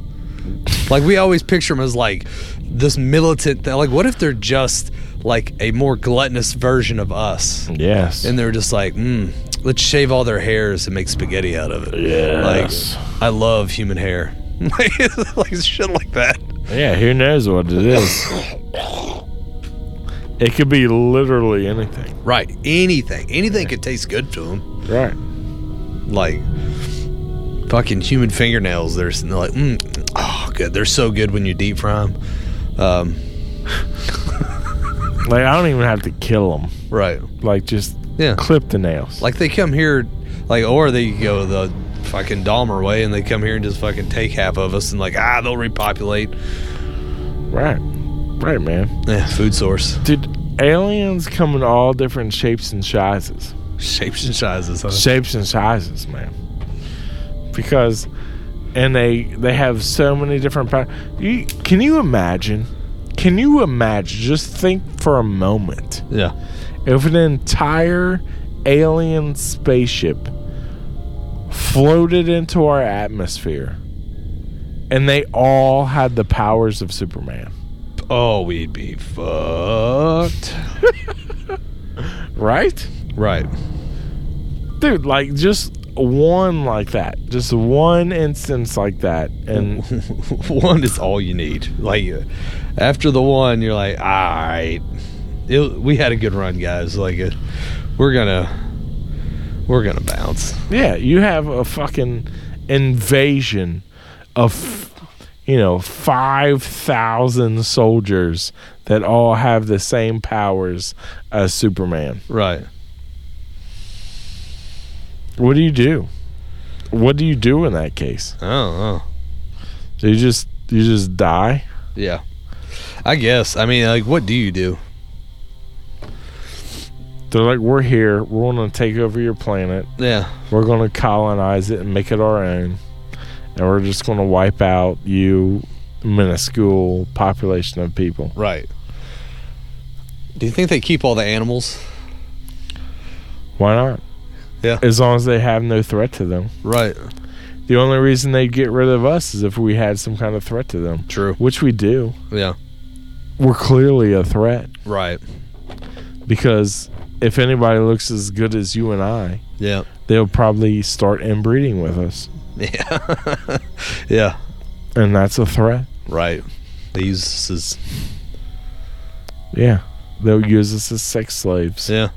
Like we always picture them as like this militant. thing. Like what if they're just like a more gluttonous version of us? Yes. And they're just like, mm, let's shave all their hairs and make spaghetti out of it. Yes. Like I love human hair. like, like shit like that. yeah, who knows what it is? it could be literally anything. Right. Anything. Anything could taste good to them. Right. Like fucking human fingernails. They're, they're like, mm, oh, good. They're so good when you deep fry them. Um, Like I don't even have to kill them. right. Like just Yeah. clip the nails. Like they come here, like, or they go the fucking Dahmer way and they come here and just fucking take half of us and like, ah, they'll repopulate. right. Right, man. Yeah, food source. Dude, aliens come in all different shapes and sizes. Shapes and sizes, huh? Shapes and sizes, man. Because and they they have so many different pa- you, can you imagine? Can you imagine just think for a moment Yeah. if an entire alien spaceship floated into our atmosphere and they all had the powers of Superman, Oh, we'd be fucked. right? right. Dude, like just one like that, just one instance like that, and one is all you need. Like uh, after the one, you're like, all right, it, we had a good run, guys. Like uh, we're gonna we're gonna bounce. yeah, you have a fucking invasion of, you know, five thousand soldiers that all have the same powers as Superman. Right. What do you do? What do you do in that case? I don't know. Do you just you just die? Yeah. I guess. I mean, like, what do you do? They're like, we're here. We're going to take over your planet. Yeah. We're going to colonize it and make it our own. And we're just going to wipe out you, minuscule population of people. Right. Do you think they keep all the animals? Why not? Yeah. As long as they have no threat to them. Right. The only reason they get rid of us is if we had some kind of threat to them, True. which we do. Yeah. We're clearly a threat Right. because if anybody looks as good as you and I, Yeah. they'll probably start inbreeding with us. Yeah. yeah. And that's a threat. Right. They use this as Yeah. They'll use us as sex slaves. yeah.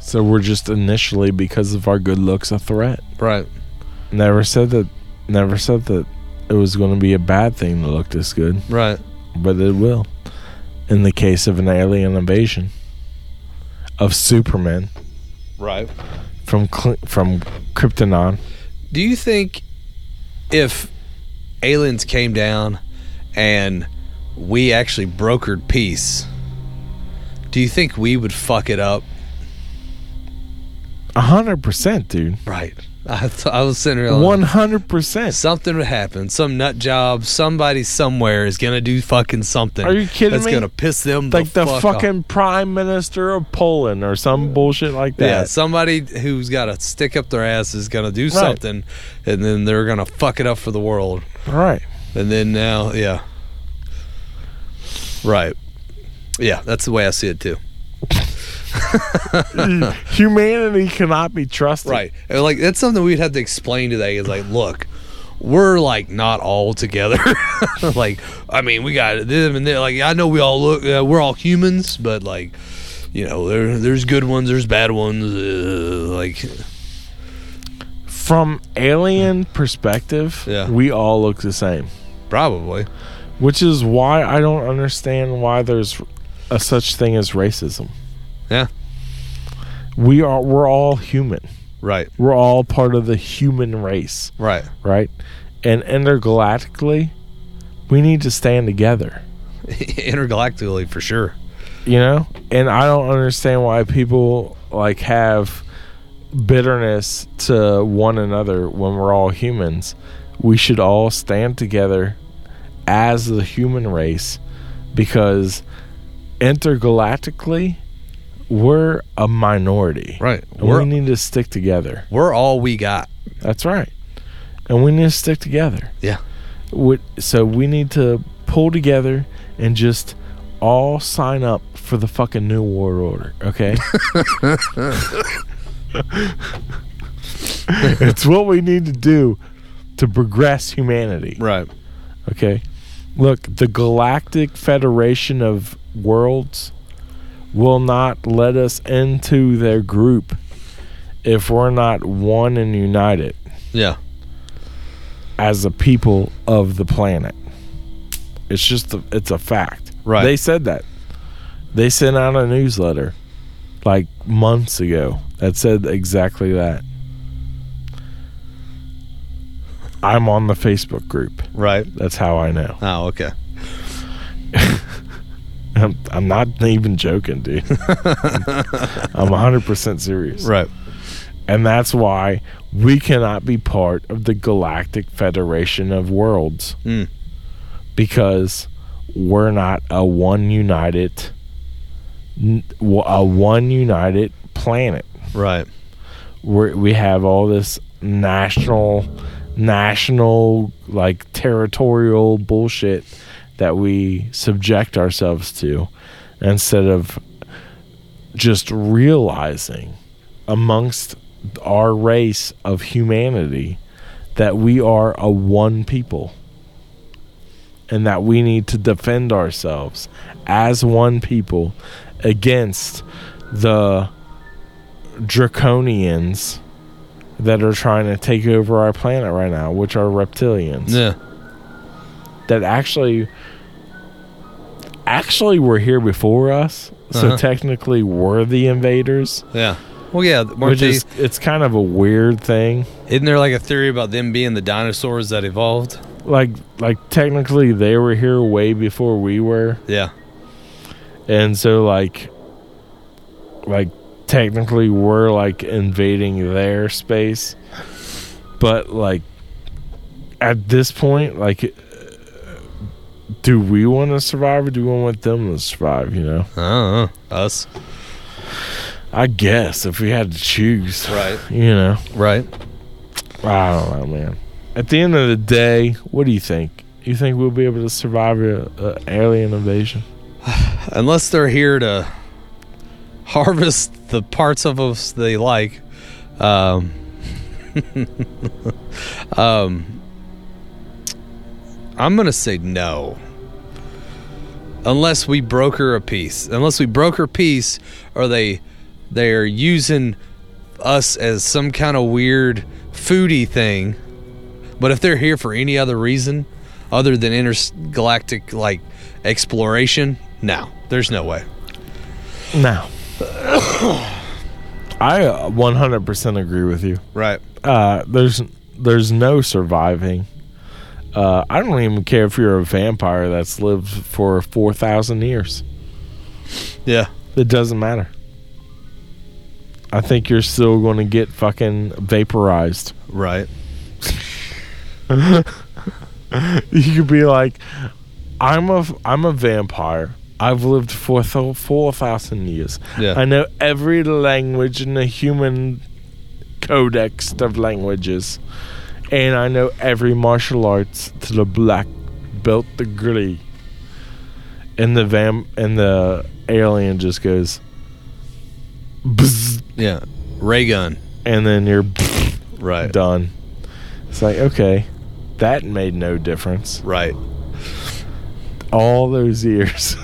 So we're just initially, because of our good looks, a threat. Right. Never said that. Never said that it was going to be a bad thing to look this good, Right. but it will. In the case of an alien invasion of Superman Right. from from Krypton, Do you think if aliens came down and we actually brokered peace, do you think we would fuck it up? a hundred percent, dude. Right. I, th- I was sitting there One hundred percent. something would happen. Some nut job, somebody somewhere is gonna do fucking something. Are you kidding That's me? gonna piss them Like the fuck off. fucking prime minister of Poland or some bullshit like that. Yeah, somebody who's got to stick up their ass is gonna do something, and then they're gonna fuck it up for the world. Right. And then now, yeah, right, yeah, that's the way I see it too. Humanity cannot be trusted. Right, and like that's something we'd have to explain today. Is like, look, we're like not all together. like, I mean, we got them and they're like, I know we all look, uh, we're all humans, but like, you know, there there's good ones, there's bad ones. Uh, like, From alien perspective, Yeah. we all look the same. probably, Which is why I don't understand why there's a such thing as racism. Yeah, We are we're all human. right, We're all part of the human race, right, right? And intergalactically, we need to stand together. intergalactically for sure. you know and i don't understand why people like have bitterness to one another when we're all humans we should all stand together as the human race because intergalactically we're a minority. Right, we need to stick together. We're all we got. that's right. And we need to stick together. Yeah, What- so we need to pull together and just all sign up for the fucking new world order, okay? it's what we need to do to progress humanity, right, okay? Look, the Galactic Federation of Worlds will not let us into their group if we're not one and united yeah, as a people of the planet. It's just a, it's a fact. Right. They said that. They sent out a newsletter like months ago that said exactly that. I'm on the Facebook group. right. That's how I know. Oh, okay. I'm, I'm not even joking, dude. I'm 100% serious. Right, And that's why we cannot be part of the Galactic Federation of Worlds. Mm. Because we're not a one united a one united planet. Right. Where we have all this national, national like territorial bullshit that we subject ourselves to, instead of just realizing amongst our race of humanity that we are a one people and that we need to defend ourselves as one people against the draconians that are trying to take over our planet right now, which are reptilians Yeah. that actually actually were here before us. So Uh-huh. technically we're the invaders. Yeah. Well, yeah. Which they, is it's kind of a weird thing. isn't there like a theory about them being the dinosaurs that evolved? Like like technically they were here way before we were. Yeah. And so like like technically we're like invading their space. But like at this point like do we want to survive or do we want them to survive, you know? I don't know. Us. I guess if we had to choose, Right. you know, Right. I don't know, man. At the end of the day, what do you think? You think we'll be able to survive a, a alien invasion? Unless they're here to harvest the parts of us they like. Um, um, I'm gonna say no. Unless we broker a peace. Unless we broker peace, or they they're using us as some kind of weird foodie thing. But if they're here for any other reason other than intergalactic like exploration, no, there's no way. No. I uh, 100% agree with you. Right. Uh, there's there's no surviving. Uh, I don't even care if you're a vampire that's lived for 4,000 years. Yeah. It doesn't matter. I think you're still going to get fucking vaporized. Right. you could be like, I'm a I'm a vampire. I've lived for four thousand years. Yeah. I know every language in the human codex of languages, and I know every martial arts to the black belt degree. And the vam and the alien just goes, Bzz, Yeah. Ray gun. and then you're Right. done. It's like okay, that made no difference. Right. all those years.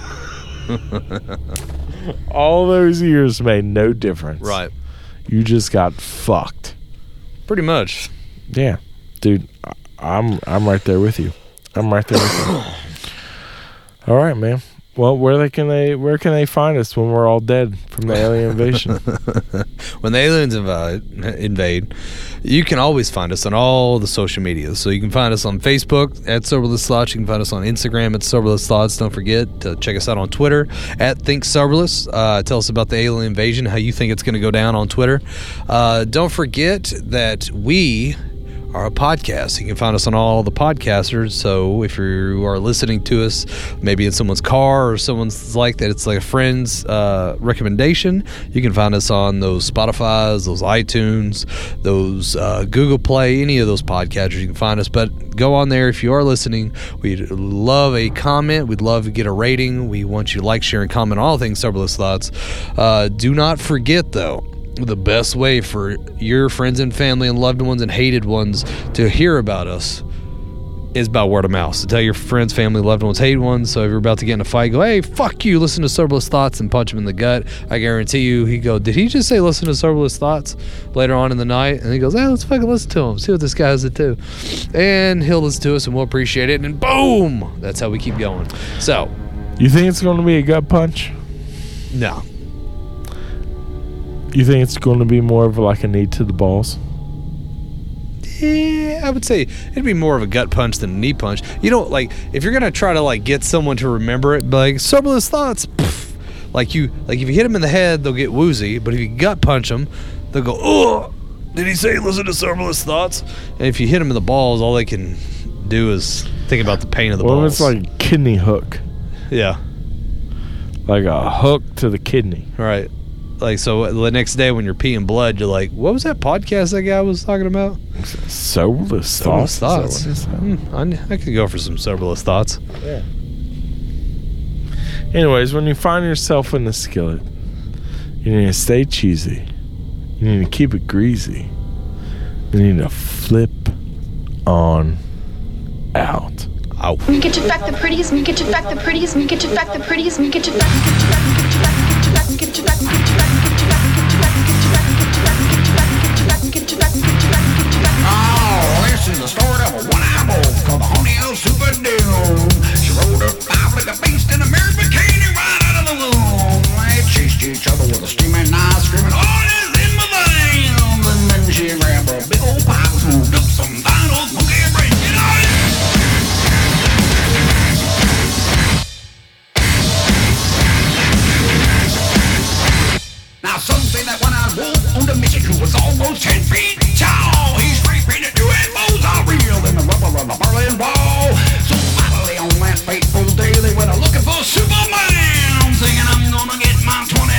all those years made no difference. Right. You just got fucked. Pretty much. Yeah. Dude, I'm I'm right there with you. I'm right there with you. All right, man. Well, where they can they where can they find us when we're all dead from the alien invasion? When the aliens invade, invade, you can always find us on all the social media. So you can find us on Facebook at Soberless Thoughts. You can find us on Instagram at Soberless Thoughts. Don't forget to check us out on Twitter at Think Soberless. Uh, tell us about the alien invasion, how you think it's going to go down on Twitter. Uh, don't forget that we a podcast. You can find us on all the podcasters. So if you are listening to us, maybe in someone's car or someone's like that, it's like a friend's uh, recommendation. You can find us on those Spotify's, those iTunes, those uh, Google Play, any of those podcasters. You can find us. But go on there if you are listening. We'd love a comment. We'd love to get a rating. We want you to like, share, and comment all things Soberless Thoughts. Uh, do not forget though the best way for your friends and family and loved ones and hated ones to hear about us is by word of mouth. So tell your friends, family, loved ones, hated ones. So if you're about to get in a fight, go, hey, fuck you, listen to Soberless Thoughts and punch him in the gut. I guarantee you, he go, did he just say listen to Soberless Thoughts later on in the night? And he goes, hey, let's fucking listen to him, see what this guy has to do. And he'll listen to us and we'll appreciate it. And boom, that's how we keep going. So, you think it's going to be a gut punch? no. You think it's going to be more of like a knee to the balls? Yeah, I would say it'd be more of a gut punch than a knee punch. You know, like if you're gonna try to like get someone to remember it, like soberless thoughts, pff, like you, like if you hit them in the head, they'll get woozy. But if you gut punch them, they'll go, "Oh, did he say listen to soberless thoughts?" And if you hit them in the balls, all they can do is think about the pain of the Well, balls. it's like kidney hook. yeah, like a hook to the kidney. Right. Like so the next day when you're peeing blood, you're like, what was that podcast that guy was talking about? Soberless Soberless thoughts. thoughts. Is that what it is? Hmm, I, I could go for some soberless thoughts. Yeah. Anyways, when you find yourself in the skillet, you need to stay cheesy. You need to keep it greasy. You need to flip on out. Ow. Me get you back the prettiest, me get you back the prettiest, me get you back the prettiest, me get you back, me get you back, me get you back, me get you back, me get you back, me get you back, me get you back, Now some say that one-eyed wolf owned a midget who was almost ten feet tall. He's and the duetos are real in the of the Berlin Wall. So finally on that fateful day, they went looking for Superman, singing I'm gonna get my 20.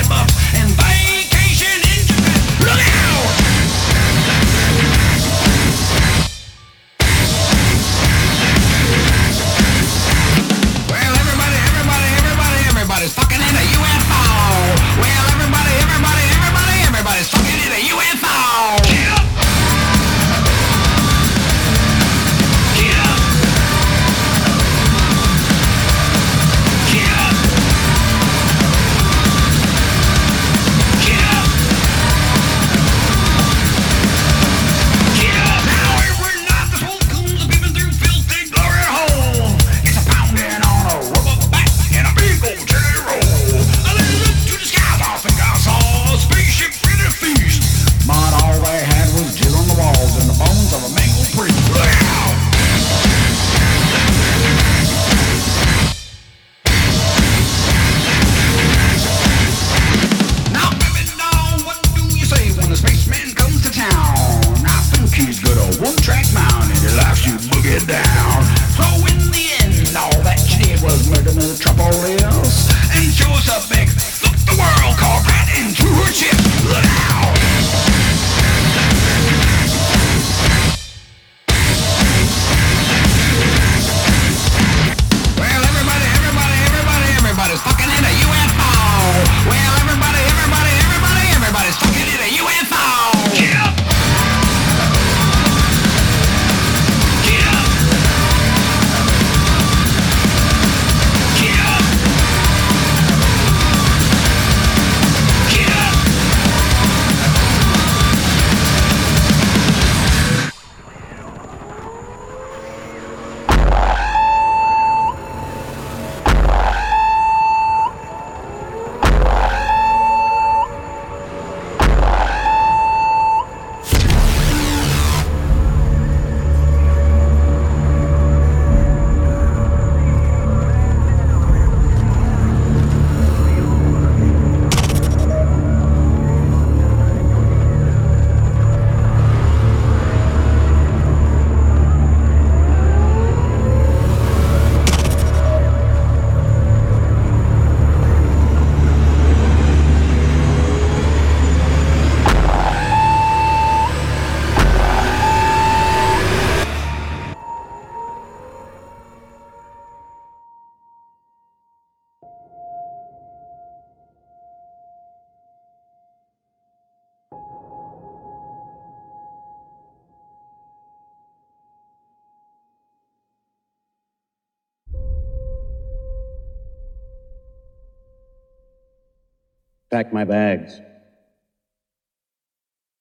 Packed my bags.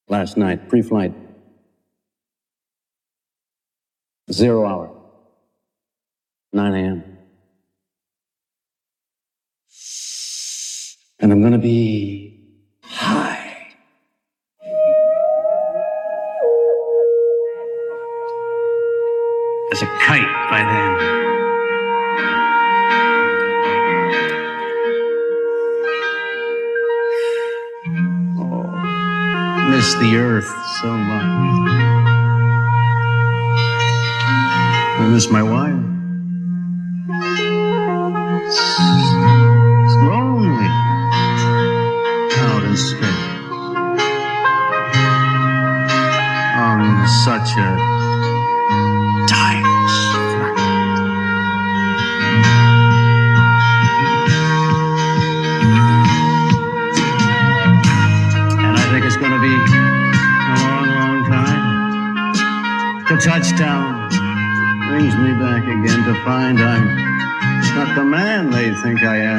Last night, pre flight. Zero hour. 9 a.m. And I'm gonna be The earth so much. I miss my wife. Touchdown brings me back again to find I'm not the man they think I am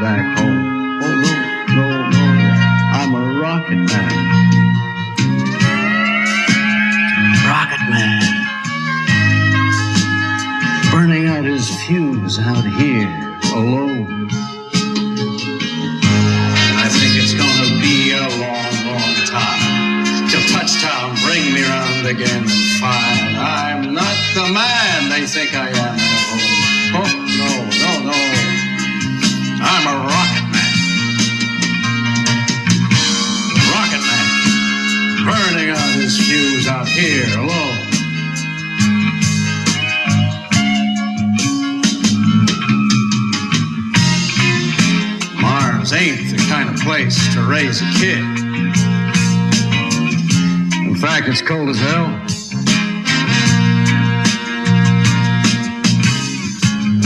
back home. Oh no, no, no, I'm a rocket man. Rocket man. Burning out his fuse out here alone. Round again and find I'm not the man they think I am at. Oh no, no, no. I'm a rocket man. Rocket man. Burning out his fuse out here alone. Mars ain't the kind of place to raise a kid. In fact, it's cold as hell.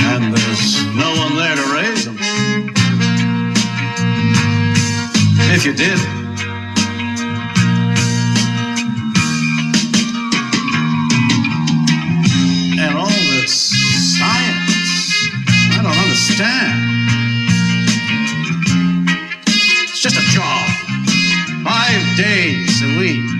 And there's no one there to raise them. If you did. And all this science, I don't understand. It's just a job. Five days a week.